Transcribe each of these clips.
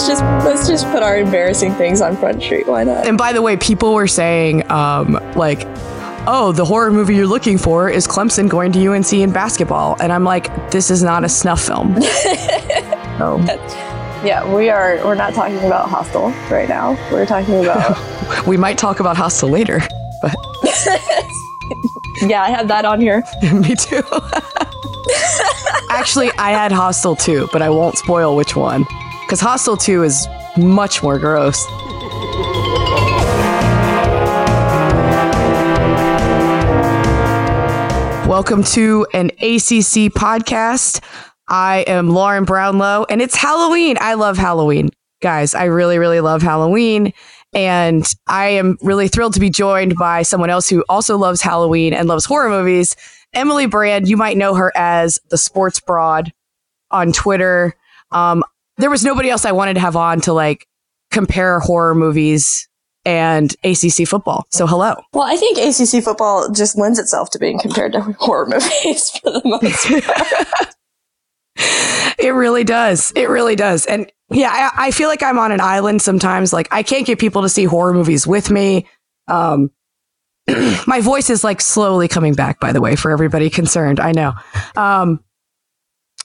Let's just let's just put our embarrassing things on Front Street. Why not? And by the way, people were saying, um, like, oh, the horror movie you're looking for is Clemson going to UNC in basketball. And I'm like, this is not a snuff film. so, Yeah, we are. We're not talking about Hostel right now. We're talking about. we might talk about Hostel later, but yeah, I had that on here. me too. Actually, I had Hostel too, but I won't spoil which one. Because Hostel 2 is much more gross. Welcome to an ACC podcast. I am Lauren Brownlow, and it's Halloween. I love Halloween. Guys, I really, really love Halloween. And I am really thrilled to be joined by someone else who also loves Halloween and loves horror movies. Emily Brand, you might know her as the Sports Broad on Twitter. Um, there was nobody else I wanted to have on to like compare horror movies and ACC football. So hello. Well, I think ACC football just lends itself to being compared to horror movies for the most part. It really does. It really does. And yeah, I, I feel like I'm on an island sometimes. Like I can't get people to see horror movies with me. Um, my voice is like slowly coming back, by the way, for everybody concerned. I know. Um,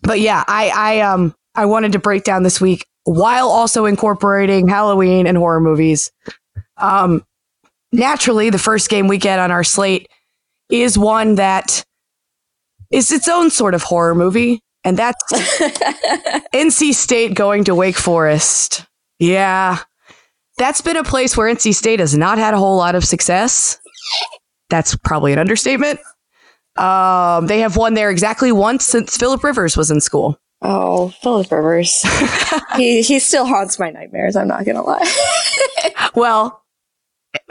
but yeah, I, I, um, I wanted to break down this week while also incorporating Halloween and horror movies. Um, naturally, the first game we get on our slate is one that is its own sort of horror movie, and that's NC State going to Wake Forest. Yeah. That's been a place where NC State has not had a whole lot of success. That's probably an understatement. Um, they have won there exactly once since Philip Rivers was in school. Oh, Philip Rivers. he he still haunts my nightmares. I'm not gonna lie. Well,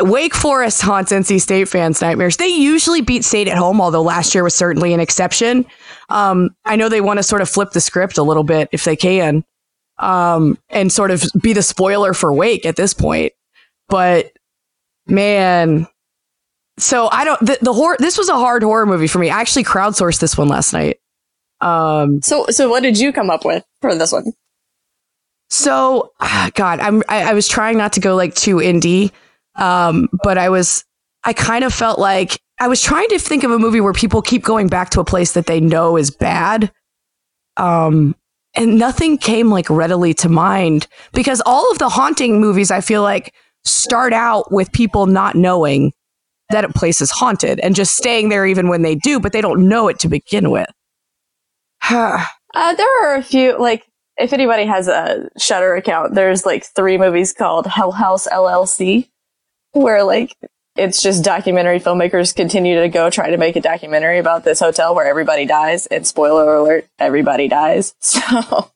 Wake Forest haunts NC State fans' nightmares. They usually beat State at home, although last year was certainly an exception. Um, I know they want to sort of flip the script a little bit if they can, um, and sort of be the spoiler for Wake at this point. But man, so I don't. The, the horror. This was a hard horror movie for me. I actually crowdsourced this one last night. Um, so so what did you come up with for this one? So, ah, God, I'm I, I was trying not to go like too indie, um, but I was I kind of felt like I was trying to think of a movie where people keep going back to a place that they know is bad, um, and nothing came like readily to mind because all of the haunting movies I feel like start out with people not knowing that a place is haunted and just staying there even when they do, but they don't know it to begin with. Uh, there are a few like if anybody has a Shudder account, there's like three movies called Hell House LLC, where like it's just documentary filmmakers continue to go try to make a documentary about this hotel where everybody dies, and spoiler alert, everybody dies. So,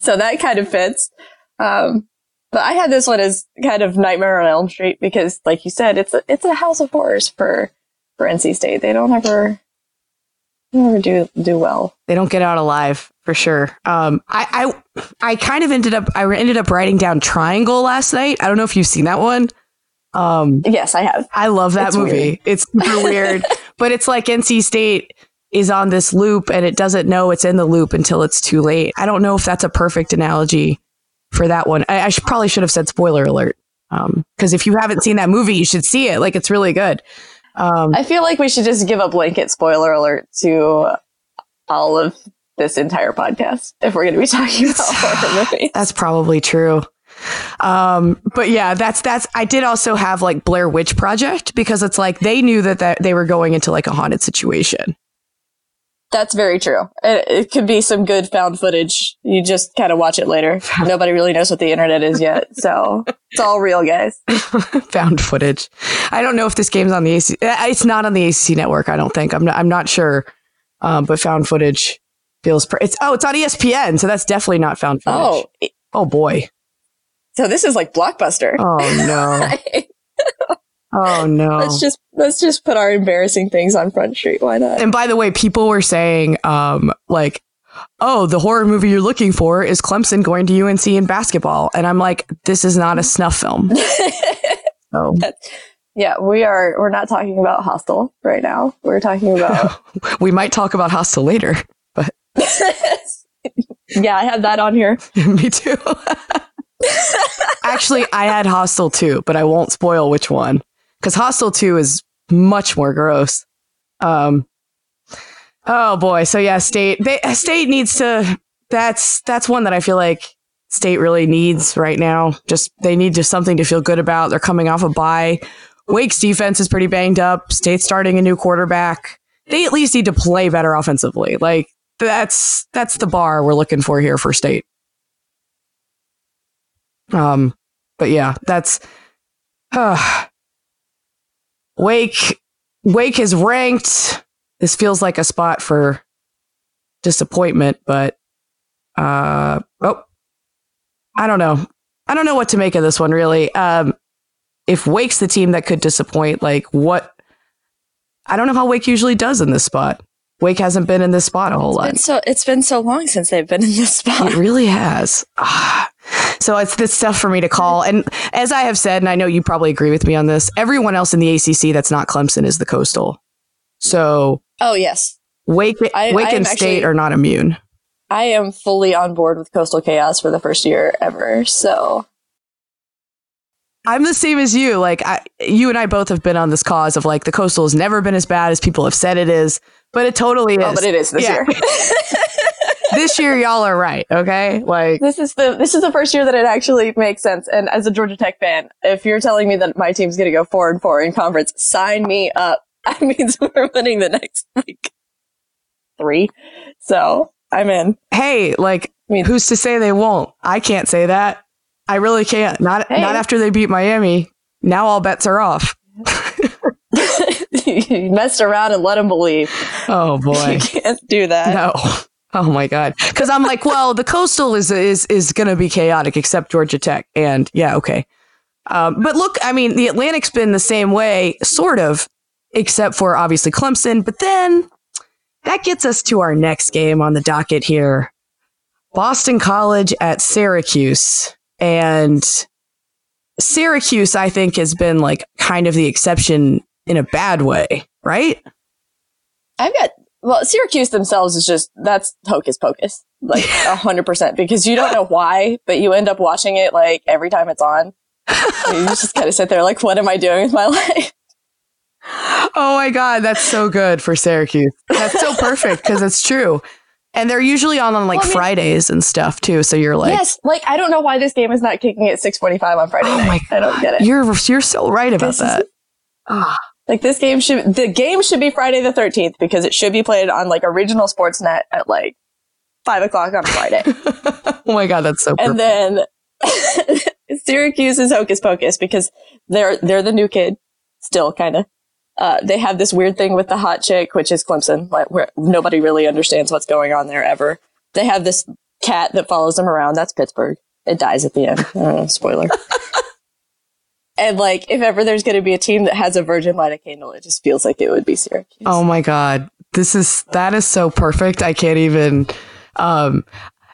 so that kind of fits. Um, but I had this one as kind of Nightmare on Elm Street because, like you said, it's a it's a house of horrors for for NC State. They don't ever they don't ever do do well. they don't get out alive for sure. Um, I, I, I kind of ended up, I ended up writing down Triangle last night. I don't know if you've seen that one. Um, Yes, I have. I love that It's movie. weird. It's super weird, but it's like NC State is on this loop and it doesn't know it's in the loop until it's too late. I don't know if that's a perfect analogy for that one. I, I should, probably should have said spoiler alert. Um, cause if you haven't seen that movie, you should see it. Like it's really good. Um, I feel like we should just give a blanket spoiler alert to all of this entire podcast if we're going to be talking about horror movies. That's probably true. Um, but yeah, that's that's. I did also have like Blair Witch Project because it's like they knew that that they were going into like a haunted situation. That's very true. It, it could be some good found footage. You just kind of watch it later. Nobody really knows what the internet is yet, so it's all real, guys. found footage. I don't know if this game's on the AC. uh, It's not on the ACC network. I don't think. I'm not. I'm not sure. Um, but found footage feels. Pr- it's oh, it's on ESPN, so that's definitely not found footage. Oh, oh boy. so this is like blockbuster. Oh no. Oh no. let's just let's just put our embarrassing things on Front Street. Why not? And by the way, people were saying, um, like, oh, the horror movie you're looking for is Clemson going to UNC in basketball. And I'm like, this is not a snuff film. so yeah, we are. We're not talking about Hostel right now. We're talking about. we might talk about Hostel later, but yeah, I have that on here. me too. Actually, I had Hostel too, but I won't spoil which one because Hostel 2 is much more gross. Um, oh boy. So yeah, state, they, state needs to, that's, that's one that I feel like state really needs right now. Just, they need just something to feel good about. They're coming off a bye. Wake's defense is pretty banged up. State starting a new quarterback. They at least need to play better offensively. Like that's, that's the bar we're looking for here for state. Um, but yeah, that's, uh, Wake Wake is ranked. This feels like a spot for disappointment, but uh oh. I don't know. I don't know what to make of this one really. Um if Wake's the team that could disappoint, like what I don't know how Wake usually does in this spot. Wake hasn't been in this spot a whole It's lot. so it's been so long since they've been in this spot. It really has. Ah. So it's this stuff for me to call. And as I have said, and I know you probably agree with me on this, everyone else in the ACC that's not Clemson is the Coastal. So Oh yes, Wake, I- Wake I and State actually- are not immune. I am fully on board with Coastal Chaos for the first year ever. So I'm the same as you. Like I, you and I both have been on this cause of like the Coastal has never been as bad as people have said it is, but it totally oh, is. oh, but it is this Yeah. year. this year, y'all are right. Okay, like this is the this is the first year that it actually makes sense. And as a Georgia Tech fan, if you're telling me that my team's going to go four and four in conference, sign me up. That means we're winning the next like three. So I'm in. hey, like I mean- who's to say they won't? I can't say that. I really can't. Not Hey. not after they beat Miami. Now all bets are off. you messed around and let them believe. Oh boy. You can't do that. No. Oh my god. Cuz I'm like, well, the coastal is is is going to be chaotic except Georgia Tech and yeah, okay. Um, but look, I mean, the Atlantic's been the same way sort of except for obviously Clemson, but then that gets us to our next game on the docket here. Boston College at Syracuse. And Syracuse I think has been like kind of the exception in a bad way, right? I've got well, Syracuse themselves is just that's hocus pocus, like a hundred percent, because you don't know why, but you end up watching it like every time it's on. you just kind of sit there like, what am I doing with my life? Oh my god, that's so good for Syracuse. That's so perfect because it's true. And they're usually on on like Well, I mean- Fridays and stuff too. So you're like, yes, like I don't know why this game is not kicking at six forty five on Friday oh my night. I don't get it. You're you're so right about This that. Ah, Like this game should the game should be Friday the thirteenth because it should be played on like original Sportsnet at like five o'clock on Friday. oh my god, that's so perfect. and then Syracuse is hocus pocus because they're they're the new kid still kind of. Uh, they have this weird thing with the hot chick, which is Clemson, like, where nobody really understands what's going on there ever. They have this cat that follows them around. That's Pittsburgh. It dies at the end. Know, spoiler. and like, if ever there's going to be a team that has a virgin light of candle, it just feels like it would be Syracuse. oh my god, this is that is so perfect. I can't even. Um,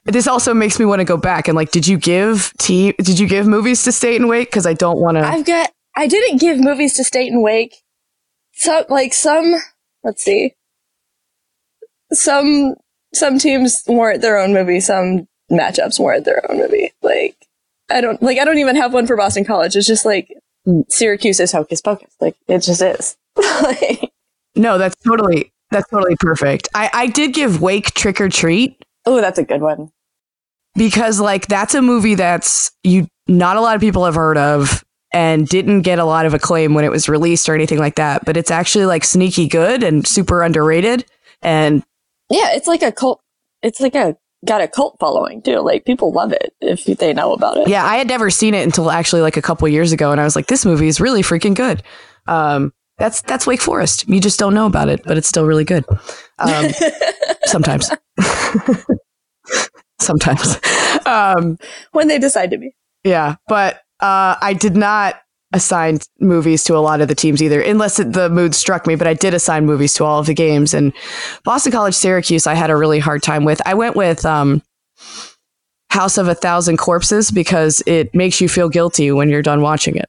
this also makes me want to go back and like, did you give team? Did you give movies to State and Wake? Because I don't want to. I've got. I didn't give movies to State and Wake. Some like some. Let's see. Some some teams weren't their own movie. Some matchups weren't their own movie. Like I don't like. I don't even have one for Boston College. It's just like Syracuse is hocus pocus. Like it just is. like, No, that's totally that's totally perfect. I I did give Wake Trick or Treat. oh, that's a good one. because like that's a movie that's you not a lot of people have heard of and didn't get a lot of acclaim when it was released or anything like that but it's actually like sneaky good and super underrated and Yeah, it's like a cult. It's like a got a cult following too. Like people love it if they know about it. Yeah, I had never seen it until actually like a couple years ago, and I was like, this movie is really freaking good. Um, that's that's Wake Forest. You just don't know about it, but it's still really good. Um, sometimes, sometimes. Um, when they decide to be. yeah, but uh, I did not assign movies to a lot of the teams either, unless it, the mood struck me. But I did assign movies to all of the games. And Boston College, Syracuse, I had a really hard time with. I went with um, House of a Thousand Corpses because it makes you feel guilty when you're done watching it.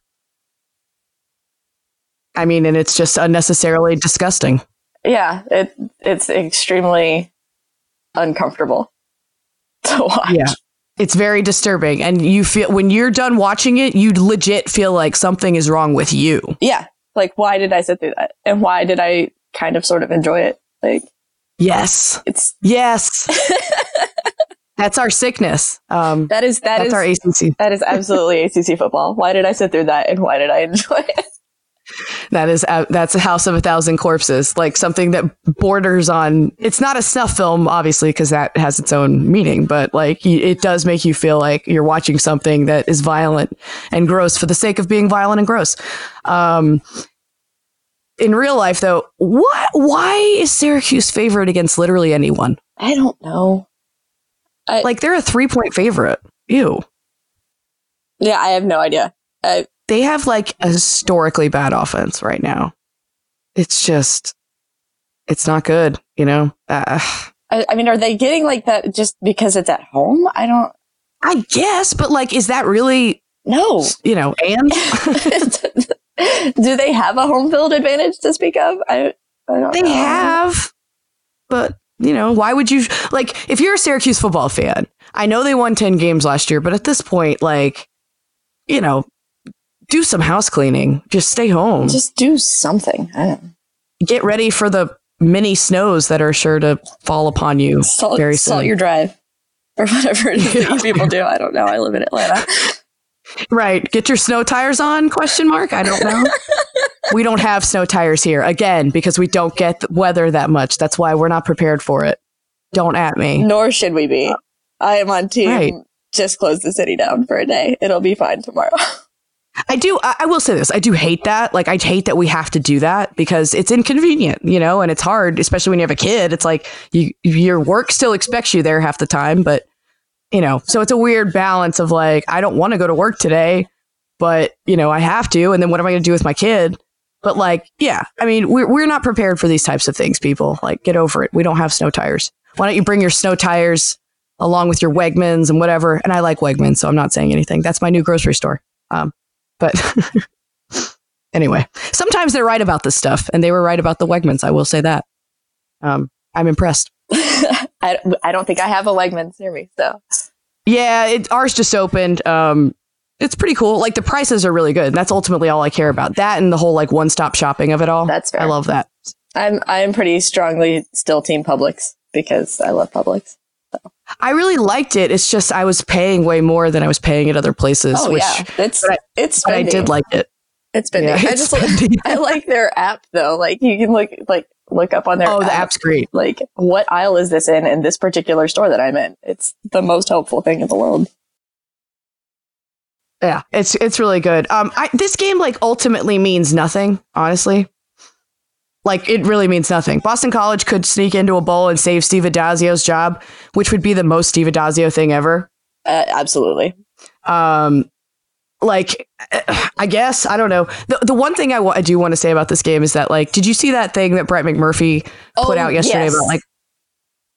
I mean, and it's just unnecessarily disgusting. Yeah, it it's extremely uncomfortable to watch. Yeah. It's very disturbing. And you feel, when you're done watching it, you legit feel like something is wrong with you. Yeah. Like, why did I sit through that? And why did I kind of sort of enjoy it? Like, Yes. it's Yes. That's our sickness. Um, that is that that's is our ACC. that is absolutely ACC football. Why did I sit through that? And why did I enjoy it? That is uh, that's a House of a Thousand Corpses, like something that borders on. It's not a snuff film, obviously, because that has its own meaning. But like, it does make you feel like you're watching something that is violent and gross for the sake of being violent and gross. Um, in real life, though, what? Why is Syracuse favorite against literally anyone? I don't know. I, Like, they're a three point favorite. Ew. yeah, I have no idea. I, They have like a historically bad offense right now. It's just, it's not good. You know. Uh, I, I mean, are they getting like that just because it's at home? I don't I guess, but like, is that really, no. you know, and Do they have a home field advantage to speak of? I, I don't they know. have, but you know, why would you like if you're a Syracuse football fan? I know they won 10 games last year, but at this point, like, you know, do some house cleaning. Just stay home. Just do something. I don't know. Get ready for the mini snows that are sure to fall upon you Salt, very salt your drive. Or whatever it is that you people do. I don't know. I live in Atlanta. right. Get your snow tires on? Question mark. I don't know. we don't have snow tires here again because we don't get the weather that much. That's why we're not prepared for it. Don't at me. Nor should we be. I am on team. Right. Just close the city down for a day. It'll be fine tomorrow. I do. I, will say this. I do hate that. Like, I hate that we have to do that because it's inconvenient, you know, and it's hard, especially when you have a kid. It's like you, your work still expects you there half the time, but you know, so it's a weird balance of like, I don't want to go to work today, but you know, I have to. And then what am I going to do with my kid? But like, yeah, I mean, we're, we're not prepared for these types of things, people. Like, get over it. We don't have snow tires. Why don't you bring your snow tires along with your Wegmans and whatever? And I like Wegmans, so I'm not saying anything. That's my new grocery store. Um, but anyway, sometimes they're right about this stuff, and they were right about the Wegmans. I will say that. Um, I'm impressed. I, I don't think I have a Wegmans near me. So Yeah, it, ours just opened. Um, it's pretty cool. Like the prices are really good. And that's ultimately all I care about. That and the whole like one stop shopping of it all. That's fair. I love that. I'm I'm pretty strongly still team Publix because I love Publix. I really liked it. It's just I was paying way more than I was paying at other places, oh which yeah, it's but I- it's but I did like it. it's spending. Yeah, I just like. I like their app though. Like you can look like look up on their Oh, the app, app's great. like what aisle is this in in this particular store that I'm in. It's the most helpful thing in the world. Yeah, it's it's really good. Um, I, this game like ultimately means nothing, honestly. Like it really means nothing. Boston College could sneak into a bowl and save Steve Addazio's job, which would be the most Steve Addazio thing ever. Uh, absolutely. Um, like I guess I don't know. The the one thing I do want to say about this game is that like, did you see that thing that Brett McMurphy put Oh, out yesterday yes. about like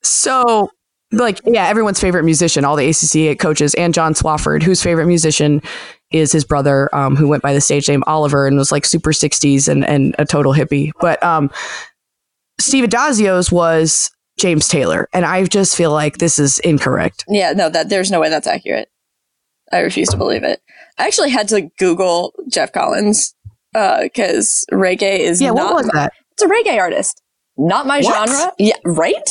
so like yeah everyone's favorite musician all the acc coaches and john swofford whose favorite musician is his brother um, who went by the stage name oliver and was like super 60s and, and a total hippie but um, steve addazio's was james taylor and i just feel like this is incorrect Yeah, no, that there's no way that's accurate. I refuse to believe it. I actually had to Google Geoff Collins because reggae is yeah not what was that It's a reggae artist. Not my What? genre. Yeah, right?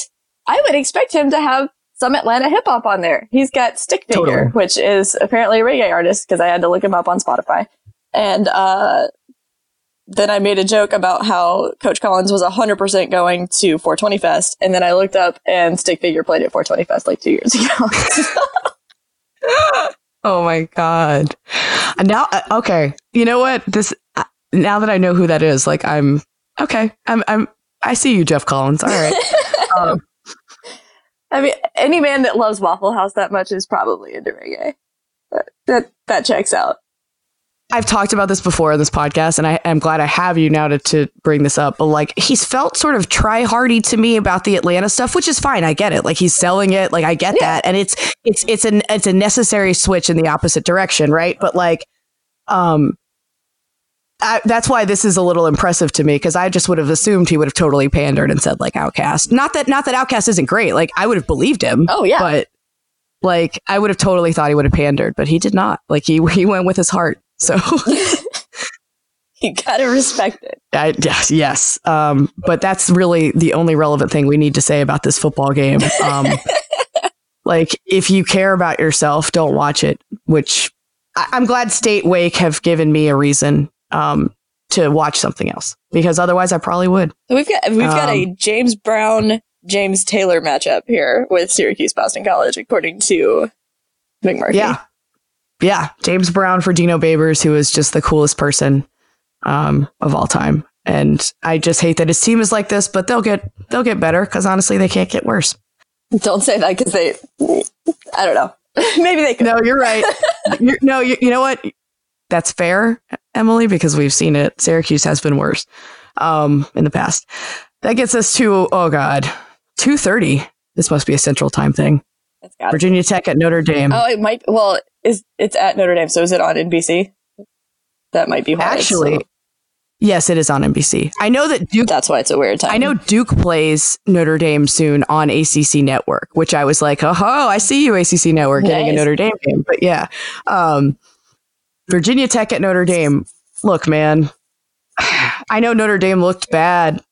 I would expect him to have some Atlanta hip hop on there. He's got Stick Figure, Totally. which is apparently a reggae artist because I had to look him up on Spotify. And uh then I made a joke about how Coach Collins was 100% going to 420 Fest. And then I looked up and Stick Figure played at 420 Fest like two years ago. oh my God. Now, uh, okay. You know what? This, uh, now that I know who that is, like, I'm, okay. I'm, I'm, I see you, Geoff Collins. All right. um, I mean, any man that loves Waffle House that much is probably into reggae. That, that, that checks out. I've talked about this before in this podcast, and I am glad I have you now to, to bring this up. But like, he's felt sort of try hardy to me about the Atlanta stuff, which is fine. I get it. Like he's selling it. Like I get yeah. that, and it's it's it's an it's a necessary switch in the opposite direction, right? But like, um, I, that's why this is a little impressive to me because I just would have assumed he would have totally pandered and said like OutKast. Not that not that OutKast isn't great. Like I would have believed him. Oh yeah, but like I would have totally thought he would have pandered, but he did not. Like he he went with his heart. So you gotta respect it. I, yes, yes. Um, but that's really the only relevant thing we need to say about this football game. Um, like, if you care about yourself, don't watch it. Which I, am glad State Wake have given me a reason um, to watch something else because otherwise I probably would. We've got we've got a um, James Brown James Taylor matchup here with Syracuse Boston College, according to McMurphy. Yeah, yeah, James Brown for Dino Babers, who is just the coolest person um, of all time. And I just hate that his team is like this, but they'll get they'll get better because honestly, they can't get worse. Don't say that because they, I don't know. Maybe they could. No, you're right. you're, no, you, you know what? That's fair, Emily, because we've seen it. Syracuse has been worse um, in the past. That gets us to oh god, two thirty. This must be a Central Time thing. Virginia Tech at Notre Dame. Oh, it might. Well, is it's at Notre Dame, so is it on NBC? That might be why actually. So. Yes, it is on NBC. I know that Duke. That's why it's a weird time. I know Duke plays Notre Dame soon on ACC Network, which I was like, oh, I see you, ACC Network, nice. getting a Notre Dame game. But yeah, um, Virginia Tech at Notre Dame. Look, man, I know Notre Dame looked bad,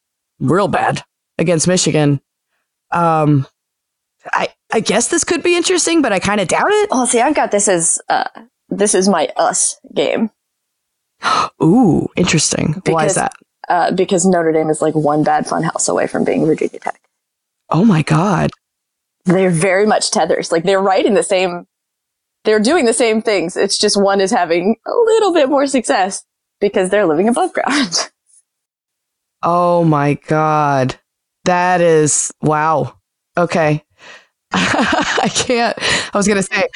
real bad against Michigan. Um, I I guess this could be interesting, but I kind of doubt it. Oh, see, I've got this as uh, this is my us game. Ooh, interesting. Because, Why is that? Uh, because Notre Dame is like one bad fun house away from being Virginia Tech. Oh my god, they're very much tethers. Like they're right in the same. They're doing the same things. It's just one is having a little bit more success because they're living above ground. Oh my god, that is wow. Okay, I can't. I was gonna say,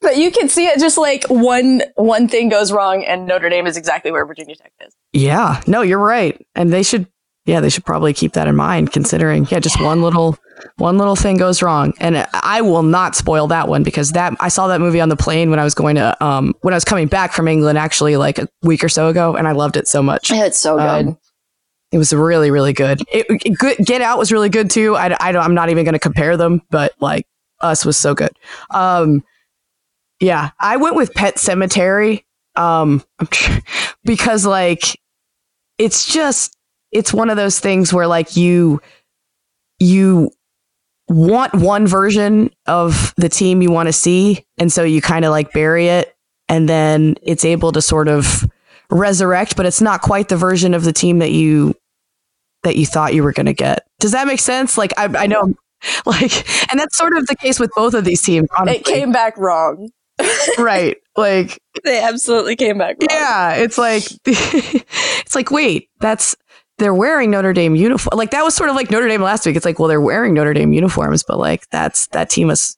but you can see it just like one one thing goes wrong, and Notre Dame is exactly where Virginia Tech is. Yeah, no, you're right, and they should. Yeah, they should probably keep that in mind, considering yeah, just one little one little thing goes wrong, and I will not spoil that one because that I saw that movie on the plane when I was going to um when I was coming back from England actually like a week or so ago, and I loved it so much. It's so good. Um, it was really, really good. It, it, good. Get Out was really good too. I, I I'm not even going to compare them, but like Us was so good. Um, yeah, I went with Pet Sematary Um, because like it's just it's one of those things where like you you want one version of the team you want to see, and so you kind of like bury it, and then it's able to sort of resurrect, but it's not quite the version of the team that you that you thought you were going to get. Does that make sense? Like, I, I know, like, and that's sort of the case with both of these teams. Honestly. It came back wrong. right. Like, they absolutely came back wrong. Yeah. It's like, it's like, wait, that's, they're wearing Notre Dame uniform. Like, that was sort of like Notre Dame last week. It's like, well, they're wearing Notre Dame uniforms, but like, that's, that team is,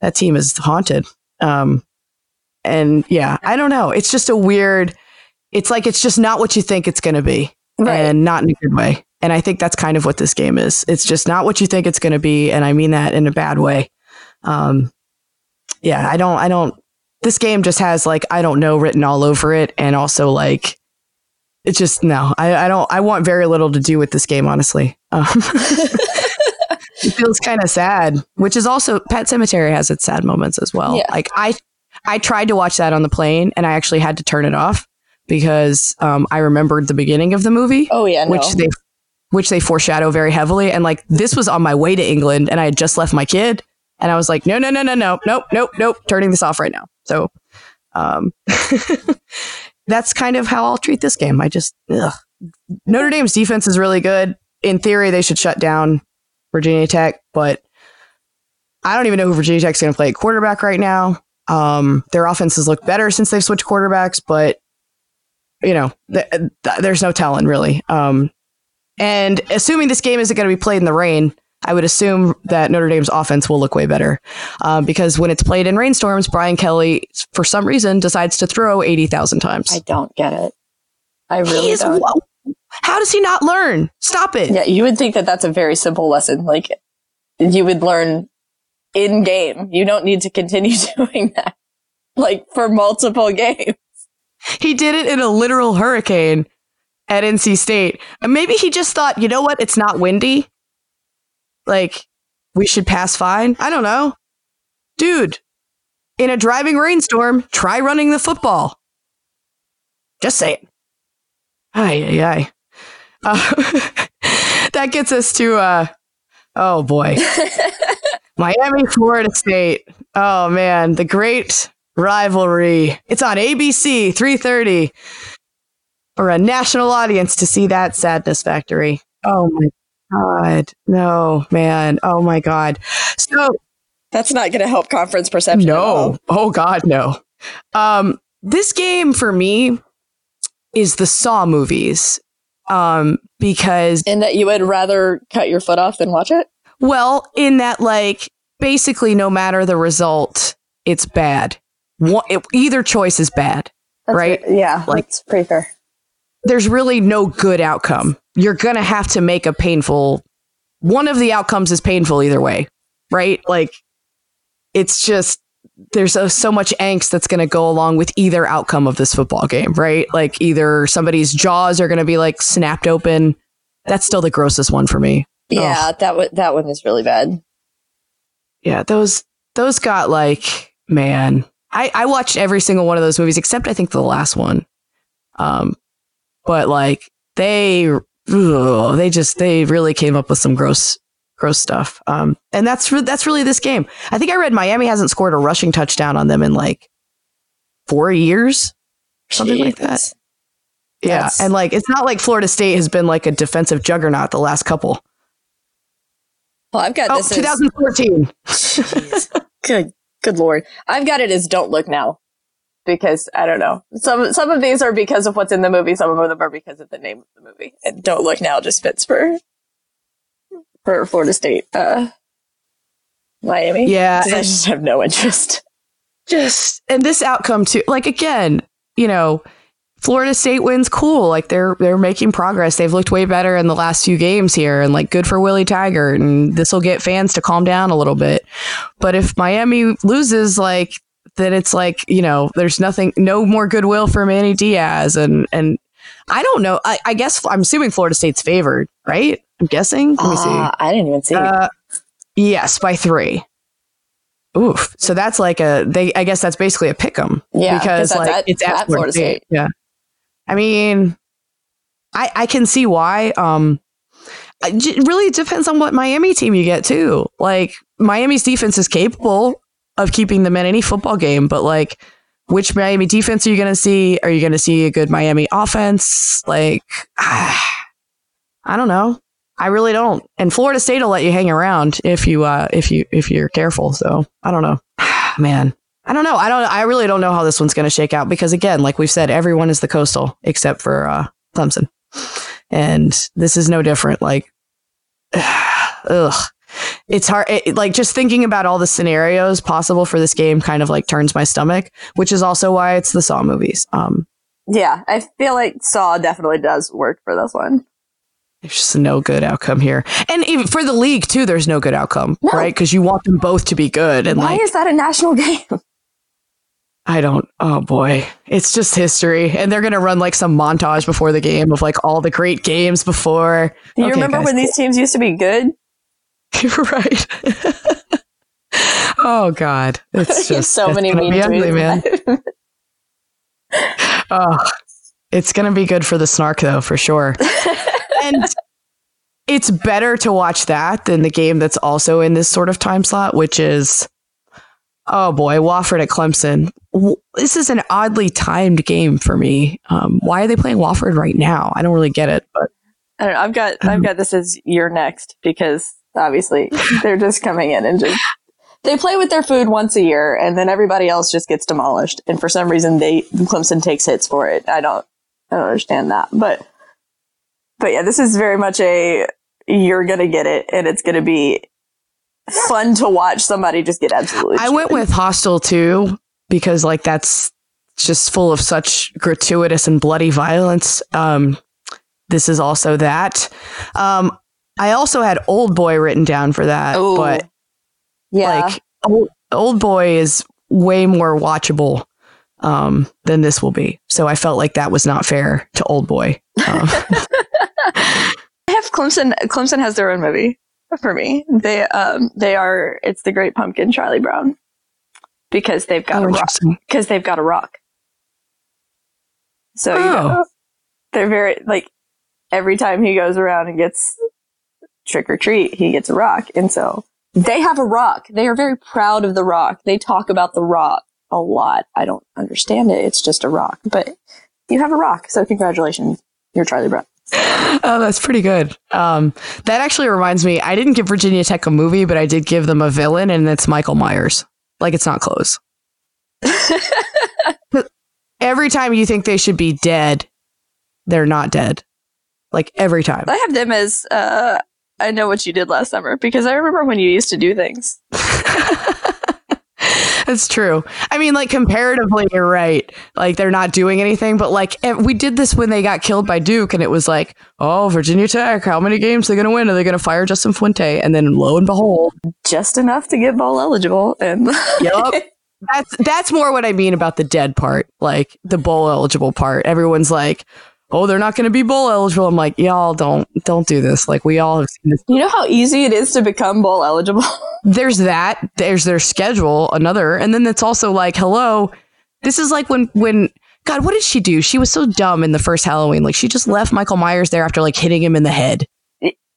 that team is haunted. Um, and yeah, I don't know. It's just a weird, it's like, it's just not what you think it's going to be. Right. And not in a good way. And I think that's kind of what this game is. It's just not what you think it's going to be. And I mean that in a bad way. Um, yeah, I don't, I don't, this game just has like, I don't know written all over it. And also like, it's just, no, I, I don't, I want very little to do with this game, honestly. Um, it feels kind of sad, which is also Pet Sematary has its sad moments as well. Yeah. Like I, I tried to watch that on the plane and I actually had to turn it off because um, I remembered the beginning of the movie. Oh yeah, no. which they which they foreshadow very heavily. And like this was on my way to England and I had just left my kid and I was like, no, no, no, no, no, nope, nope, nope, turning this off right now. So, um, that's kind of how I'll treat this game. I just ugh. Notre Dame's defense is really good. In theory, they should shut down Virginia Tech, but I don't even know who Virginia Tech's going to play at quarterback right now. Um, their offenses look better since they've switched quarterbacks, but you know, th- th- there's no telling really. Um, and assuming this game isn't going to be played in the rain, I would assume that Notre Dame's offense will look way better um, because when it's played in rainstorms, Brian Kelly, for some reason, decides to throw 80,000 times. I don't get it. I really He's- don't. How does he not learn? Stop it. Yeah, you would think that that's a very simple lesson. Like you would learn in game. You don't need to continue doing that. Like for multiple games. He did it in a literal hurricane at NC State. And maybe he just thought, you know what? It's not windy. Like, we should pass fine. I don't know. Dude, in a driving rainstorm, try running the football. Just say it. Ay, ay, ay. Uh, that gets us to, uh, oh boy. Miami, Florida State. Oh man, the great rivalry. It's on ABC 3:30 for a national audience to see that sadness factory. Oh my god. No, man. Oh my god. So That's not going to help conference perception. no. Oh god, no. Um this game for me is the Saw movies. Um because And that you would rather cut your foot off than watch it? Well, in that, like, basically, no matter the result, it's bad. One, it, either choice is bad, right? Yeah, Like- it's pretty fair. There's really no good outcome. You're going to have to make a painful, one of the outcomes is painful either way, right? Like, it's just, there's a, so much angst that's going to go along with either outcome of this football game, right? Like, either somebody's jaws are going to be like snapped open. That's still the grossest one for me. Yeah, that w- that one is really bad. yeah those those got like man i i watched every single one of those movies except i think the last one um but like they ugh, they just they really came up with some gross gross stuff. Um and that's re- that's really this game. I think i read miami hasn't scored a rushing touchdown on them in like four years? Something like that. Yeah That's- and like it's not like florida state has been like a defensive juggernaut the last couple. Well, I've got oh this. 2014 Jeez. good, good lord. I've got it as "Don't Look Now" because I don't know. Some some of these are because of what's in the movie. Some of them are because of the name of the movie. And "Don't Look Now" just fits for for Florida State, uh, Miami. Yeah, I just have no interest. just and this outcome too like again you know florida state wins cool like they're they're making progress they've looked way better in the last few games here and like good for willie Taggart. and this will get fans to calm down a little bit but if miami loses like then it's like you know there's nothing no more goodwill for manny diaz and and i don't know i, I guess i'm assuming florida state's favored right i'm guessing let me see Ah, I didn't even see. uh, yes, by three. Oof. So that's like a they. I guess that's basically a pick 'em yeah because that's like at- it's at at Florida State. Yeah. I mean, I I can see why. Um, it really depends on what Miami team you get too. Like Miami's defense is capable of keeping them in any football game, but like. Which Miami defense are you going to see? Are you going to see a good Miami offense? Like, I don't know. I really don't. And Florida State will let you hang around if you uh if you if you're careful. So I don't know. Man. I don't know. I don't I really don't know how this one's gonna shake out because again, like we've said, everyone is the coastal except for uh Clemson. And this is no different. Like ugh. It's hard it, like just thinking about all the scenarios possible for this game kind of like turns my stomach, which is also why it's the Saw movies. Um yeah, I feel like Saw definitely does work for this one. There's just no good outcome here. And even for the league too, there's no good outcome, No. right? Because you want them both to be good. And Why like, is that a national game? I don't, oh boy, it's just history. And they're going to run like some montage before the game of like all the great games before. Do you Okay, remember guys. when these teams used to be good? You're right. oh God. It's just so it's many gonna mean be ugly, man. Oh, it's going to be good for the snark though, for sure. and it's better to watch that than the game that's also in this sort of time slot, which is, oh boy, Wofford at Clemson. this is an oddly timed game for me. Um, why are they playing Wofford right now? I don't really get it, but I don't know. I've got Um, I've got this as You're Next because obviously they're just coming in and just they play with their food once a year and then everybody else just gets demolished and for some reason they Clemson takes hits for it. I don't I don't understand that. But but yeah, this is very much a you're gonna get it and it's gonna be fun to watch somebody just get absolutely I went with Hostel too because like that's just full of such gratuitous and bloody violence. Um, this is also that. Um, I also had Old Boy written down for that, Ooh. but yeah. like old, old Boy is way more watchable um, than this will be. So I felt like that was not fair to Old Boy. Um, I have Clemson. Clemson has their own movie for me. They um they are it's the Great Pumpkin Charlie Brown because they've got oh, a rock because they've got a rock. So you Oh. know, they're very like every time he goes around and gets trick or treat, he gets a rock, and so they have a rock. They are very proud of the rock. They talk about the rock a lot. I don't understand it. It's just a rock, but you have a rock. So congratulations, you're Charlie Brown. Oh, that's pretty good. Um, that actually reminds me, I didn't give Virginia Tech a movie, but I did give them a villain, and it's Michael Myers. Like it's not close. Every time you think they should be dead, they're not dead. Like every time. I have them as uh, I know what you did last summer because I remember when you used to do things. That's true. I mean, like comparatively, you're right. Like they're not doing anything, but like eh, we did this when they got killed by Duke, and it was like, oh, Virginia Tech, how many games are they going to win? Are they going to fire Justin Fuente? And then lo and behold, Just enough to get bowl eligible, and yep. that's that's more what I mean about the dead part, like the bowl eligible part. Everyone's like, oh, they're not going to be bowl eligible. I'm like, y'all don't don't do this. Like we all have seen this. you know how easy it is to become bowl eligible. There's that. There's their schedule. Another, and then it's also like, hello, this is like when when. God, what did she do? She was so dumb in the first Halloween. Like she just left Michael Myers there after like hitting him in the head.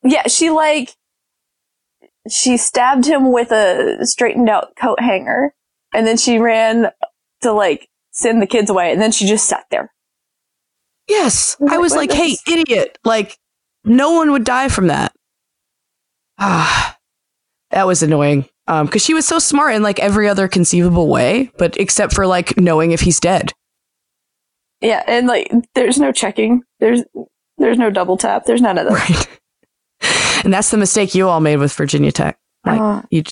yeah, she like she stabbed him with a straightened out coat hanger, and then she ran to like send the kids away, and then she just sat there. Yes. I was like, hey, idiot. Like, no one would die from that. Ah, that was annoying. Um, because she was so smart in like every other conceivable way, but except for like knowing if he's dead. Yeah, and like there's no checking. There's there's no double tap. There's none of that. Right. and that's the mistake you all made with Virginia Tech. Like Uh. you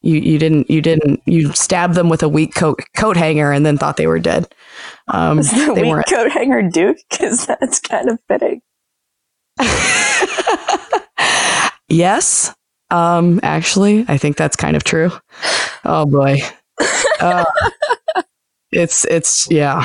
you you didn't you didn't you stabbed them with a weak coat coat hanger and then thought they were dead. Um Is the they coat hanger Duke? Because that's kind of fitting. yes. Um, actually, I think that's kind of true. Oh boy. Uh, it's it's yeah.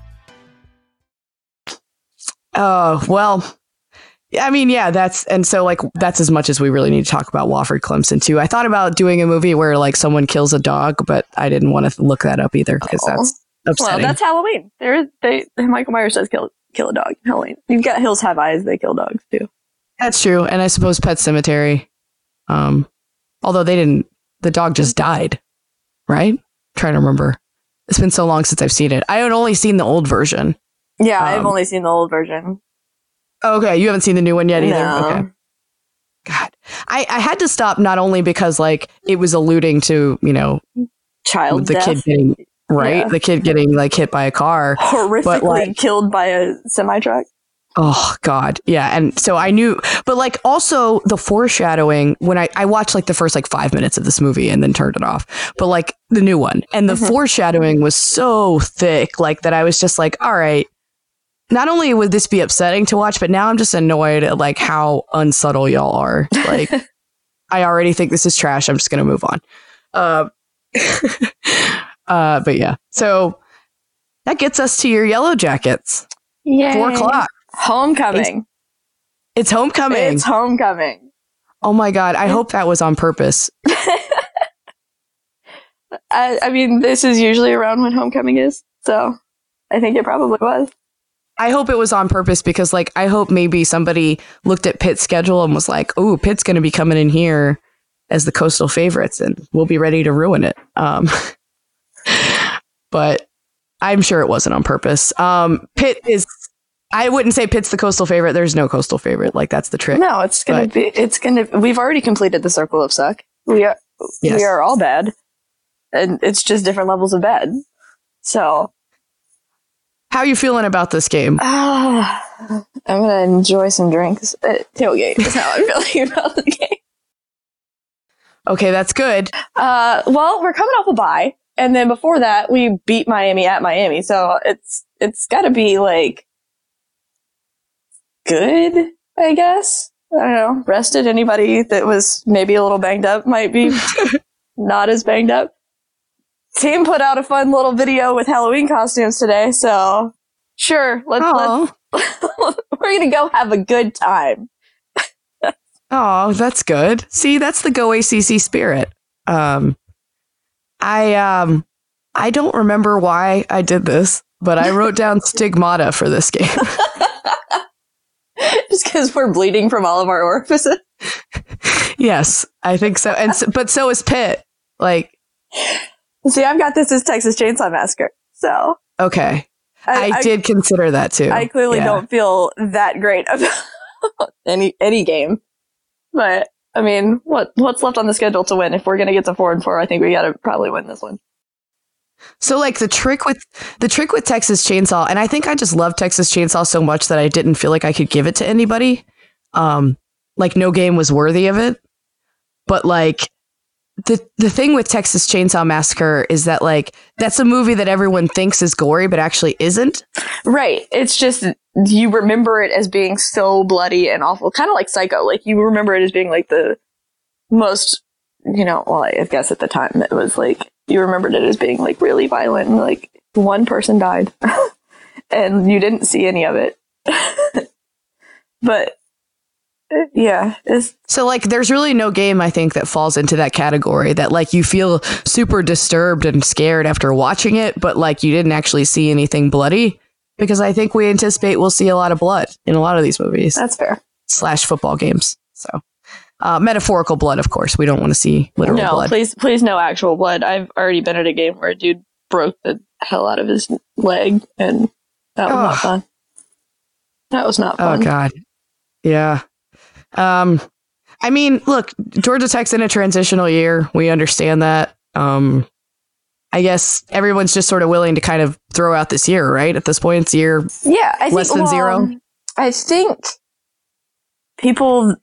Oh, well, I mean, yeah, that's, and so like, that's as much as we really need to talk about Wofford Clemson too. I thought about doing a movie where like someone kills a dog, but I didn't want to look that up either because Oh. that's Well, that's Halloween. There, they Michael Myers does kill kill a dog. Halloween. You've got Hills Have Eyes. They kill dogs too. That's true. And I suppose Pet Sematary, um, although they didn't, the dog just died, right? trying to remember. It's been so long since I've seen it. I had only seen the old version. Yeah, I've Um, only seen the old version. Okay, you haven't seen the new one yet either. No. Okay. God, I, I had to stop not only because like it was alluding to you know Child the death. kid getting right? Yeah. The kid getting like hit by a car. Horrifically like- killed by a semi truck. Oh God, yeah. And so I knew, but like also the foreshadowing when I I watched like the first like five minutes of this movie and then turned it off. But like the new one and the foreshadowing was so thick, like that I was just like, all right. Not only would this be upsetting to watch, but now I'm just annoyed at like how unsubtle y'all are. Like, I already think this is trash. I'm just gonna move on. Uh, uh, but yeah, so that gets us to your yellow jackets. Yeah, Four o'clock. Homecoming. It's homecoming. It's homecoming. oh my god! I hope that was on purpose. I, I mean, this is usually around when homecoming is, so I think it probably was. I hope it was on purpose because, like, I hope maybe somebody looked at Pitt's schedule and was like, "Oh, Pitt's going to be coming in here as the coastal favorites, and we'll be ready to ruin it." Um, but I'm sure it wasn't on purpose. Um, Pitt is. I wouldn't say Pitt's the coastal favorite. There's no coastal favorite. Like that's the trick. No, it's gonna But- be. It's gonna. We've already completed the circle of suck. We are. Yes. We are all bad, and it's just different levels of bad. So, How are you feeling about this game? ah, I'm gonna enjoy some drinks at tailgate. Is how I'm feeling about the game. Okay, that's good. Uh, well, we're coming off a bye, and then before that, we beat Miami at Miami. So it's it's got to be like good, I guess. I don't know. Rested anybody that was maybe a little banged up might be not as banged up. Team put out a fun little video with Halloween costumes today, so sure, let's, let's we're gonna go have a good time. oh, that's good. See, that's the Go ACC spirit. Um, I um, I don't remember why I did this, but I wrote down stigmata for this game. Just because we're bleeding from all of our orifices. yes, I think so. And so, but so is Pitt. Like, See, I've got this as Texas Chainsaw Massacre, so okay, I, I, did consider that too. I clearly Yeah. don't feel that great about any any game, but I mean, what what's left on the schedule to win? If we're gonna get to four and four, I think we got to probably win this one. So like the trick with the trick with Texas Chainsaw, and I think I just love Texas Chainsaw so much that I didn't feel like I could give it to anybody. Um, like no game was worthy of it. But like the the thing with Texas Chainsaw Massacre is that like that's a movie that everyone thinks is gory, but actually isn't. Right. It's just you remember it as being so bloody and awful, kind of like Psycho. Like you remember it as being like the most, you know. Well, I guess at the time it was like you remembered it as being like really violent and like one person died, and you didn't see any of it. but yeah, it's So like there's really no game I think that falls into that category that like you feel super disturbed and scared after watching it, but like you didn't actually see anything bloody. Because I think we anticipate we'll see a lot of blood in a lot of these movies. that's fair. slash football games. So, uh, metaphorical blood, of course. We don't want to see literal blood. no, blood. please, please, no actual blood. I've already been at a game where a dude broke the hell out of his leg, and that was not fun. That was not Oh fun. God, yeah. Um, I mean, look, Georgia Tech's in a transitional year. We understand that. Um, I guess everyone's just sort of willing to kind of throw out this year, right? At this point, it's year. Yeah, I think, Less than well, zero? I think people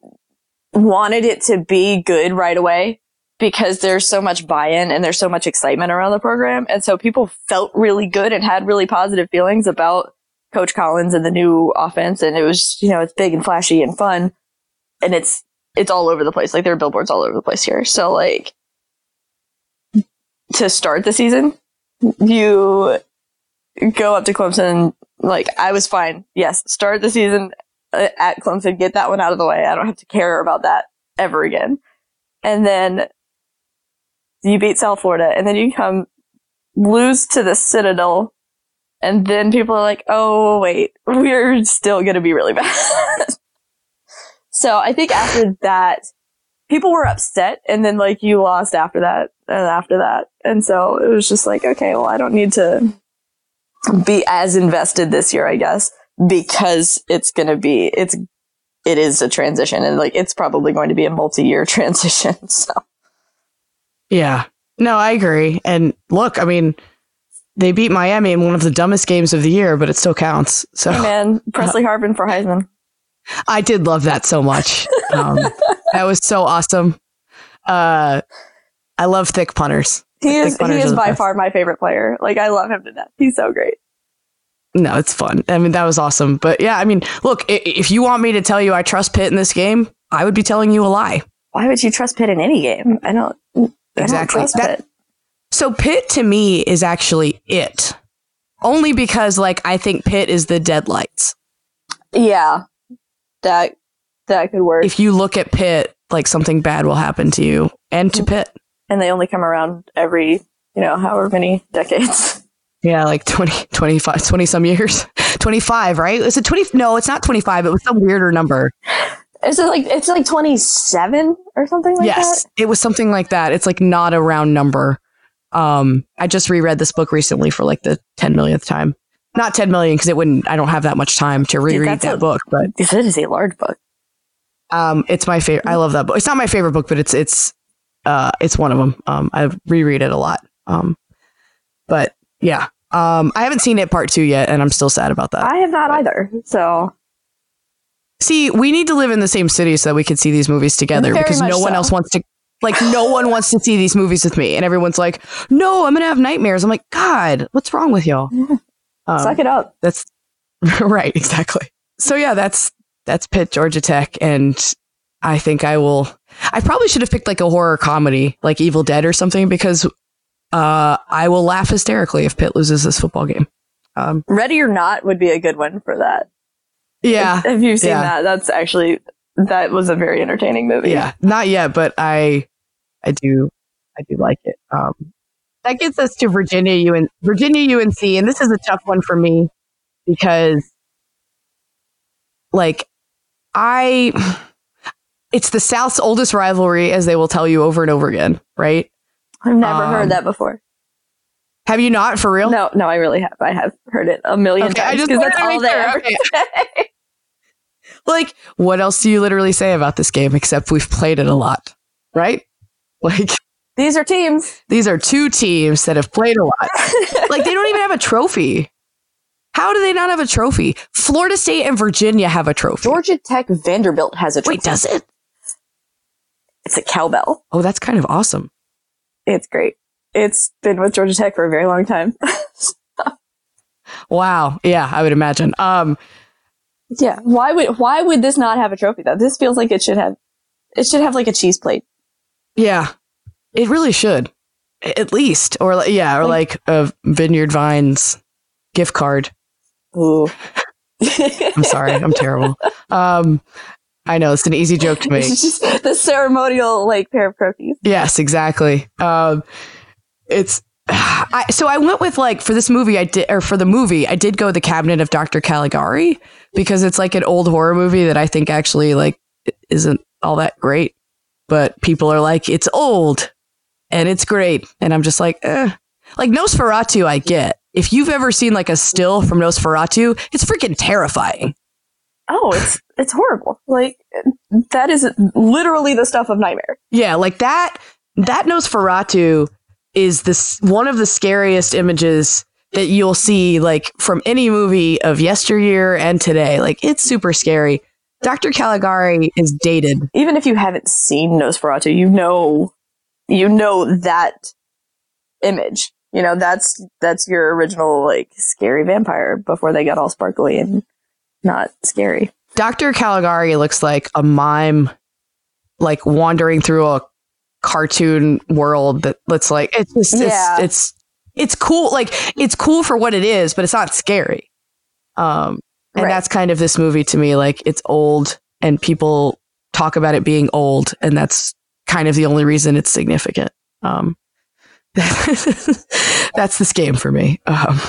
wanted it to be good right away because there's so much buy-in and there's so much excitement around the program, and so people felt really good and had really positive feelings about Coach Collins and the new offense, and it was you know it's big and flashy and fun, and it's it's all over the place. Like there are billboards all over the place here. So like to start the season, you go up to Clemson. Like I was fine. Yes, start the season uh, at Clemson. Get that one out of the way. I don't have to care about that ever again. And then you beat South Florida, and then you come lose to the Citadel, and then people are like, "Oh wait, we're still gonna be really bad." So I think after that, people were upset, and then like you lost after that, and after that, and so it was just like, okay, well, I don't need to be as invested this year, I guess, because it's going to be, it's, it is a transition and like, it's probably going to be a multi-year transition. So Yeah. No, I agree. And look, I mean, they beat Miami in one of the dumbest games of the year, but it still counts. So, hey man, Pressley Harvin for Heisman. I did love that so much. Um, that was so awesome. Uh, I love thick punters. He is he is by best. far my favorite player. Like I love him to death. He's so great. No, it's fun. I mean, that was awesome. But yeah, I mean, look, if you want me to tell you I trust Pitt in this game, I would be telling you a lie. Why would you trust Pitt in any game? I don't I Exactly. Don't trust That- Pitt. So Pitt to me is actually it. Only because like I think Pitt is the deadlights. Yeah. That that could work. If you look at Pitt, like something bad will happen to you and to Pitt. and they only come around every, you know, however many decades. Yeah, like 20, 25, 20 some years. 25, right? Is it 20? No, it's not 25. It was some weirder number. Is it like it's like twenty seven or something like yes, that? it was something like that. It's like not a round number. Um, I just reread this book recently for like the 10 millionth time. Not 10 million because it wouldn't, I don't have that much time to reread that's that a- book, but it is a large book. um, it's my favorite. I love that book. It's not my favorite book, but it's, it's, uh, it's one of them. Um, I reread it a lot. Um, but yeah, um, I haven't seen it part two yet and I'm still sad about that. I have not either. So See, we need to live in the same city so that we can see these movies together Very because no one so. else wants to like no one wants to see these movies with me and everyone's like, "No, I'm going to have nightmares." I'm like, "God, what's wrong with y'all?" Um, suck it up. That's right, exactly. So yeah, that's that's Pitt Georgia Tech and I think I will I probably should have picked like a horror comedy like Evil Dead or something because uh I will laugh hysterically if Pitt loses this football game. Um Ready or Not would be a good one for that. yeah. If you've seen yeah. that, that's actually that was a very entertaining movie. Yeah, not yet, but I, I do, I do like it. Um, that gets us to Virginia UN, Virginia UNC, and this is a tough one for me because, like, I, it's the South's oldest rivalry, as they will tell you over and over again, right? I've never Um, heard that before. Have you not for real? No, no, I really have. I have heard it a million Okay, times because that's all ever Okay. Like, what else do you literally say about this game except we've played it a lot, right? Like, These are teams. these are two teams that have played a lot. like they don't even have a trophy. How do they not have a trophy? Florida State and Virginia have a trophy. Georgia Tech Vanderbilt has a trophy. Wait, does it? It's a cowbell. Oh, that's kind of awesome. It's great. It's been with Georgia Tech for a very long time. Wow. Yeah, I would imagine. Um, yeah. Why would why would this not have a trophy though? This feels like it should have it should have like a cheese plate. yeah, it really should, at least, or like, yeah, or like a Vineyard Vines gift card. Ooh. I'm sorry, I'm terrible. Um, I know it's an easy joke to make. It's just the ceremonial like pair of croquis. Yes, exactly. Um, it's I, so I went with like for this movie I did or for the movie I did go the Cabinet of Dr. Caligari because it's like an old horror movie that I think actually like isn't all that great, but people are like it's old and it's great, and I'm just like, eh. like Nosferatu I get. If you've ever seen like a still from Nosferatu, it's freaking terrifying. Oh, it's it's horrible. Like that is literally the stuff of nightmare. Yeah, like that. That Nosferatu is this one of the scariest images that you'll see, like from any movie of yesteryear and today. Like it's super scary. Dr. Caligari is dated. Even if you haven't seen Nosferatu, you know you know that image. You know, that's that's your original like scary vampire before they got all sparkly and not scary. Dr. Caligari looks like a mime, like wandering through a cartoon world that looks like it's just Yeah. it's it's it's cool. Like it's cool for what it is, but it's not scary. Um, and Right. that's kind of this movie to me. Like it's old, and people talk about it being old, and that's kind of the only reason it's significant. Um, that's this game for me. Um,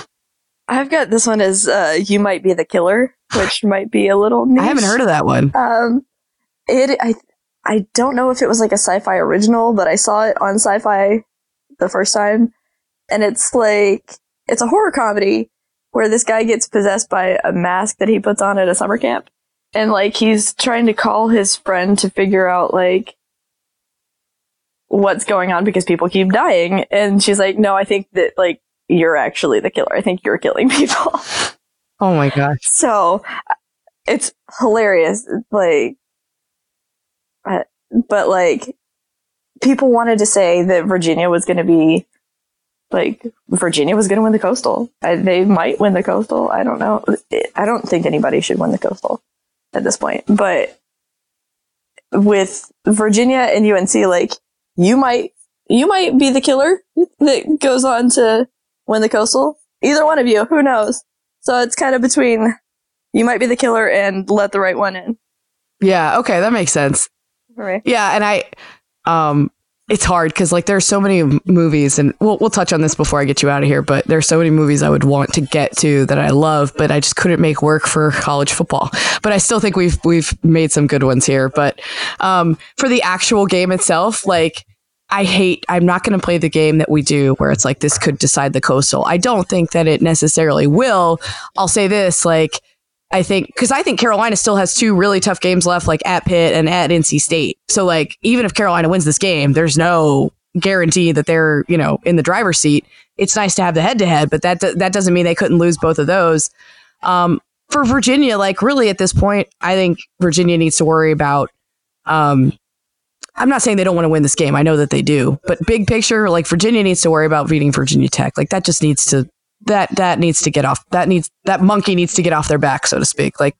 I've got this one as uh, "You Might Be the Killer," which might be a little. Niche. I haven't heard of that one. Um, it I I don't know if it was like a sci-fi original, but I saw it on sci-fi the first time, and it's like it's a horror comedy where this guy gets possessed by a mask that he puts on at a summer camp, and like he's trying to call his friend to figure out like what's going on because people keep dying, and she's like, no, I think that like you're actually the killer. I think you're killing people. Oh my gosh. So it's hilarious. Like, uh, but like, people wanted to say that Virginia was going to be like Virginia was going to win the coastal. I, they might win the coastal. I don't know. I don't think anybody should win the coastal at this point. But with Virginia and UNC, like you might you might be the killer that goes on to win the coastal. Either one of you, who knows? So it's kind of between you might be the killer and let the right one in. Yeah, okay, that makes sense. Right. Yeah, and I um it's hard because like there's so many movies and we'll, we'll touch on this before i get you out of here but there's so many movies i would want to get to that i love but i just couldn't make work for college football but i still think we've we've made some good ones here but um, for the actual game itself like I hate, I'm not going to play the game that we do where it's like this could decide the coastal. I don't think that it necessarily will. I'll say this like, I think because I think Carolina still has two really tough games left, like at Pitt and at NC State. So like even if Carolina wins this game, there's no guarantee that they're you know in the driver's seat. It's nice to have the head to head, but that that doesn't mean they couldn't lose both of those. Um, for Virginia, like really at this point, I think Virginia needs to worry about. Um, I'm not saying they don't want to win this game. I know that they do, but big picture, like Virginia needs to worry about beating Virginia Tech. Like that just needs to that that needs to get off that needs that monkey needs to get off their back so to speak like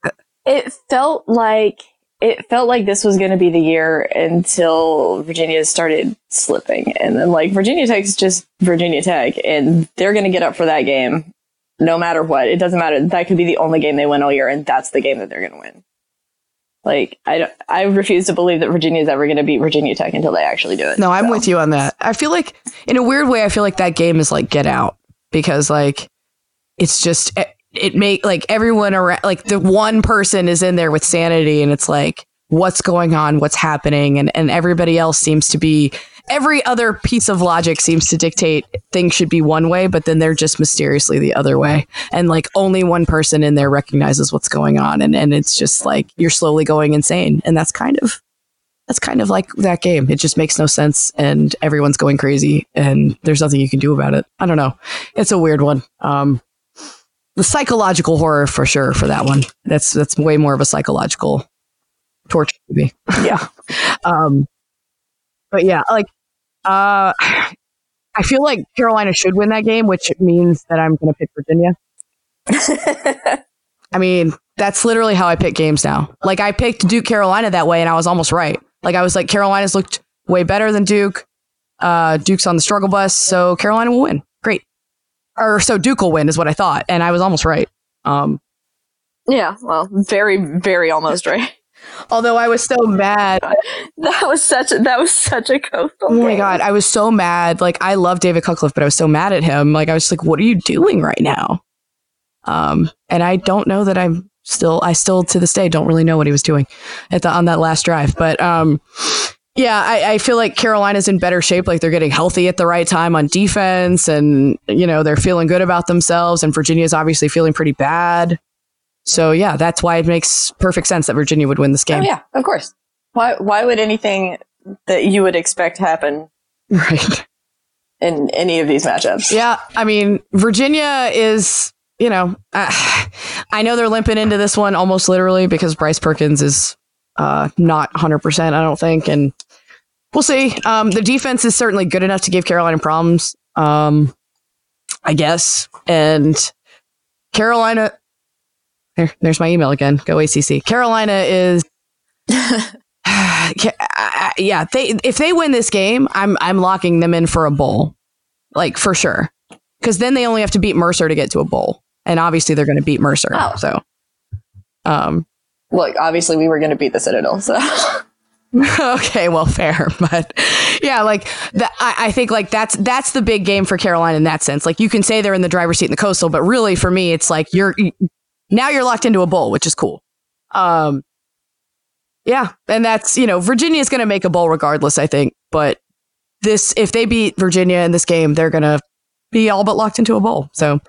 it felt like it felt like this was going to be the year until Virginia started slipping and then like Virginia Tech's just Virginia Tech and they're going to get up for that game no matter what it doesn't matter that could be the only game they win all year and that's the game that they're going to win like I, don't, I refuse to believe that Virginia is ever going to beat Virginia Tech until they actually do it. No, I'm so. with you on that. I feel like in a weird way, I feel like that game is like Get Out because like it's just eh, it, it make like everyone around like the one person is in there with sanity and it's like what's going on? What's happening? And and everybody else seems to be every other piece of logic seems to dictate things should be one way but then they're just mysteriously the other way. And like only one person in there recognizes what's going on and and it's just like you're slowly going insane. And that's kind of that's kind of like that game. It just makes no sense and everyone's going crazy and there's nothing you can do about it. I don't know. It's a weird one. Um, the psychological horror for sure for that one. That's that's way more of a psychological torture movie. Yeah. um, but yeah, like uh, I feel like Carolina should win that game, which means that I'm going to pick Virginia. I mean, that's literally how I pick games now. Like I picked Duke Carolina that way and I was almost right. Like I was like, Carolina's looked way better than Duke. Uh, Duke's on the struggle bus, so Carolina will win. Great. Or so Duke will win is what I thought, and I was almost right. Um, yeah, well, very, very almost right. Although I was so mad. that was such a, that was such a coastal. Oh my god, I was so mad. Like I love David Cutcliffe, but I was so mad at him. Like I was like, "What are you doing right now?" Um, and I don't know that I'm still I still to this day don't really know what he was doing at the on that last drive. But um yeah, I, I feel like Carolina's in better shape. Like they're getting healthy at the right time on defense, and you know they're feeling good about themselves. And Virginia's obviously feeling pretty bad. So yeah, that's why it makes perfect sense that Virginia would win this game. Oh, yeah, of course. Why why would anything that you would expect happen right in any of these matchups? Yeah, I mean Virginia is you know, uh, I know they're limping into this one almost literally because Bryce Perkins is uh, not 100%, I don't think. And we'll see. Um, the defense is certainly good enough to give Carolina problems, um, I guess. And Carolina, there, there's my email again. Go ACC. Carolina is. yeah, they if they win this game, I'm I'm locking them in for a bowl, like for sure, because then they only have to beat Mercer to get to a bowl and obviously they're going to beat Mercer. Oh. So, um, look, obviously we were going to beat the Citadel. So. okay, well, fair, but yeah, like that. I, I, think like that's that's the big game for Carolina in that sense. Like you can say they're in the driver's seat in the coastal, but really for me, it's like you're now you're locked into a bowl, which is cool. Um, yeah, and that's you know Virginia is going to make a bowl regardless, I think. But this, if they beat Virginia in this game, they're going to be all but locked into a bowl. So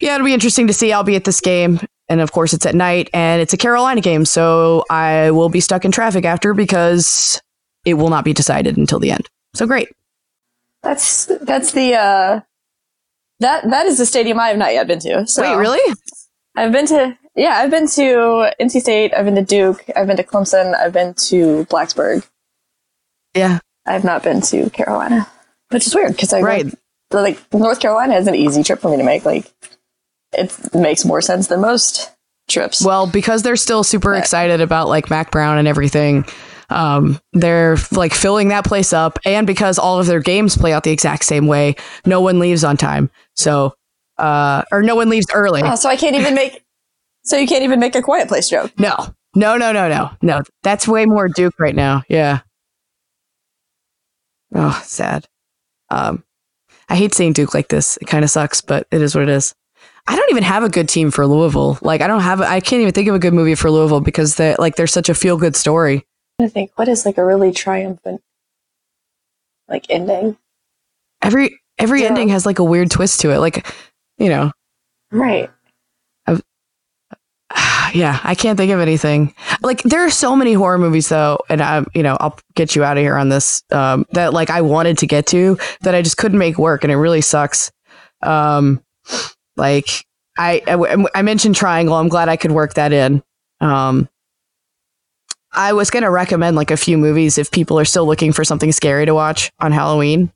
yeah, it'll be interesting to see. I'll be at this game. And of course, it's at night and it's a Carolina game. So I will be stuck in traffic after because it will not be decided until the end. So great. That's, that's the, uh, That that is the stadium I have not yet been to. So Wait, really? I've been to yeah, I've been to NC State, I've been to Duke, I've been to Clemson, I've been to Blacksburg. Yeah. I've not been to Carolina, which is weird because I Right. like North Carolina is an easy trip for me to make. Like it makes more sense than most trips. Well, because they're still super excited about like Mack Brown and everything, um, they're like filling that place up, and because all of their games play out the exact same way, no one leaves on time. So, uh, or no one leaves early. Oh, so I can't even make. So you can't even make a quiet place joke. No, no, no, no, no, no. That's way more Duke right now. Yeah. Oh, sad. Um, I hate seeing Duke like this. It kind of sucks, but it is what it is. I don't even have a good team for Louisville. Like, I don't have. I can't even think of a good movie for Louisville because they like they're such a feel good story. I think what is like a really triumphant like ending. Every every Yeah. ending has like a weird twist to it. Like, you know, Right. yeah, I can't think of anything. Like there are so many horror movies though, and I, you know, I'll get you out of here on this. Um, that like I wanted to get to that I just couldn't make work, and it really sucks. Um, like I, I, I mentioned Triangle. I'm glad I could work that in. Um, I was gonna recommend like a few movies if people are still looking for something scary to watch on Halloween.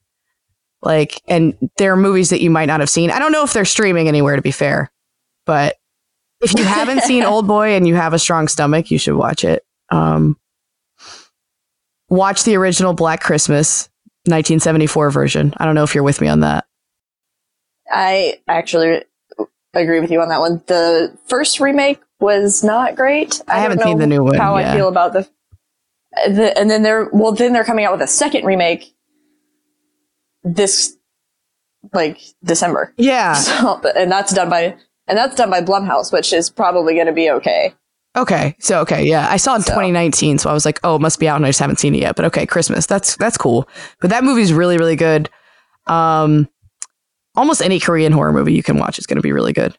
Like, and there are movies that you might not have seen. I don't know if they're streaming anywhere, to be fair, but if you haven't seen Oldboy and you have a strong stomach, you should watch it. Um, watch the original Black Christmas, 1974 version. I don't know if you're with me on that. I actually agree with you on that one. The first remake was not great. I don't haven't seen the new one, How yeah. I feel about the, the and then they're well, then they're coming out with a second remake this like December. Yeah. So, and that's done by and that's done by Blumhouse, which is probably going to be okay. Okay. So okay, yeah. I saw it in 2019, so I was like, oh, it must be out and I just haven't seen it yet. But okay, Christmas. That's that's cool. But that movie's really, really good. Um almost any Korean horror movie you can watch is gonna be really good.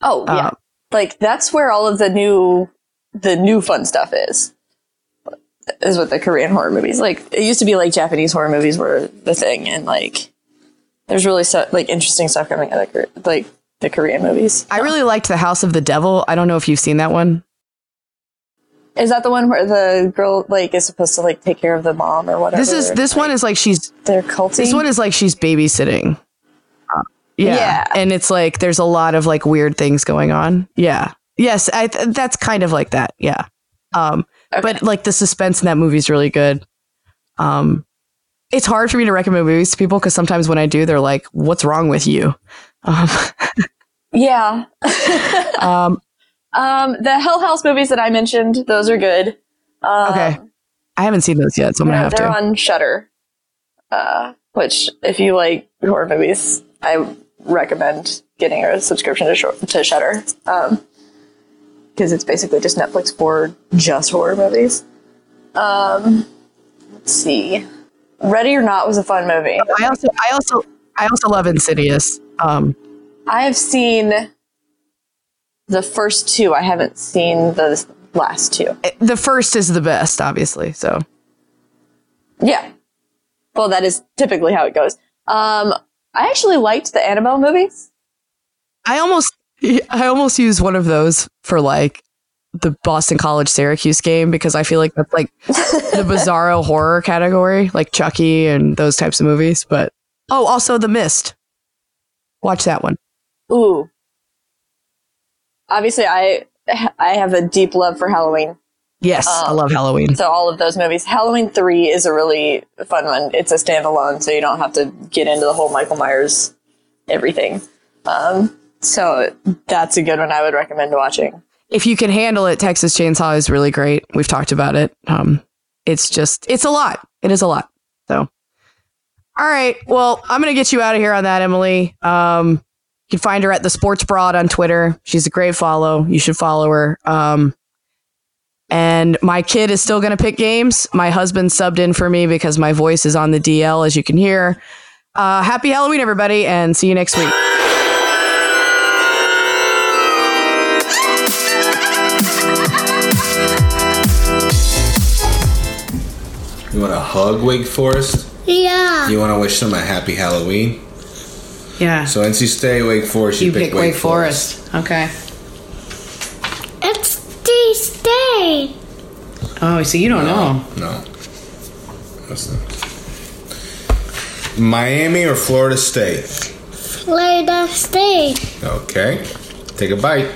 Oh yeah, Uh, like that's where all of the new the new fun stuff is. Is with the Korean horror movies. Like it used to be like Japanese horror movies were the thing, and like there's really so, like interesting stuff coming out of like the Korean movies. I really liked The House of the Devil. I don't know if you've seen that one. Is that the one where the girl like is supposed to like take care of the mom or whatever? This is this one is like she's they're culty. This one is like she's babysitting. Yeah. Yeah. And it's like there's a lot of like weird things going on. Yeah. Yes, I th- that's kind of like that. Yeah. Um but like the suspense in that movie is really good. Um it's hard for me to recommend movies to people cuz sometimes when I do they're like what's wrong with you? Um, yeah. um Um, the Hell House movies that I mentioned, those are good. Um, okay. I haven't seen those yet, so I'm going to have they're to. on Shudder. Uh, which, if you like horror movies, I recommend getting a subscription to, to Shudder. Um, because it's basically just Netflix for just horror movies. Um, let's see. Ready or Not was a fun movie. I also I also I also love Insidious. Um I have seen the first two. I haven't seen the last two. the first is the best obviously. So Yeah. Well, that is typically how it goes. Um, I actually liked the Annabelle movies. I almost I almost use one of those for like the Boston College Syracuse game because I feel like that's like the bizarro horror category, like Chucky and those types of movies. But oh, also The Mist. Watch that one. Ooh. Obviously, I I have a deep love for Halloween. Yes, I Um, love Halloween. So all of those movies. Halloween three is a really fun one. It's a standalone, so you don't have to get into the whole Michael Myers everything. Um, so that's a good one. I would recommend watching. If you can handle it, Texas Chainsaw is really great. We've talked about it. Um, it's just it's a lot. It is a lot. So, all right. Well, I'm gonna get you out of here on that, Emily. Um, you can find her at the Sports Broad on Twitter. She's a great follow. You should follow her. Um, and my kid is still gonna pick games. My husband subbed in for me because my voice is on the DL, as you can hear. Uh, happy Halloween, everybody, and see you next week. You want to hug Wake Forest? Yeah. You want to wish them a happy Halloween? Yeah. So NC State, Wake Forest. You, You pick Wake Forest. Okay. It's the state. Oh, so you don't know. No. That's not. Miami or Florida State? Florida State. Okay. Take a bite.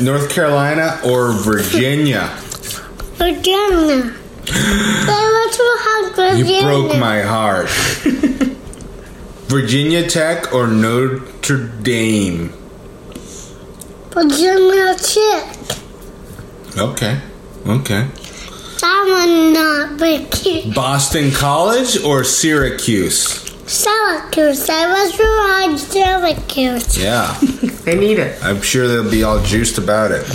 North Carolina or Virginia? Virginia. they want to have Virginia. You broke my heart. Virginia Tech or Notre Dame? Virginia Tech. Okay. Okay. That one not Vicky. Boston College or Syracuse? Syracuse. I was around Syracuse. Yeah. they need it. I'm sure they'll be all juiced about it.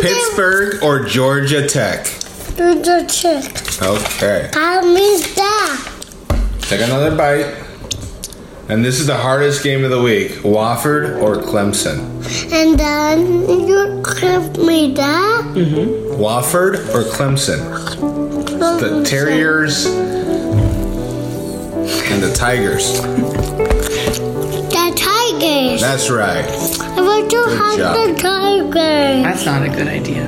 Pittsburgh or Georgia Tech? Georgia Tech. Okay. I miss that. Take another bite. And this is the hardest game of the week Wofford or Clemson? And then you give me that. Mm-hmm. Wofford or Clemson? The Terriers and the Tigers. The Tigers. That's right. I want to Good have job. the Tigers. That's not a good idea.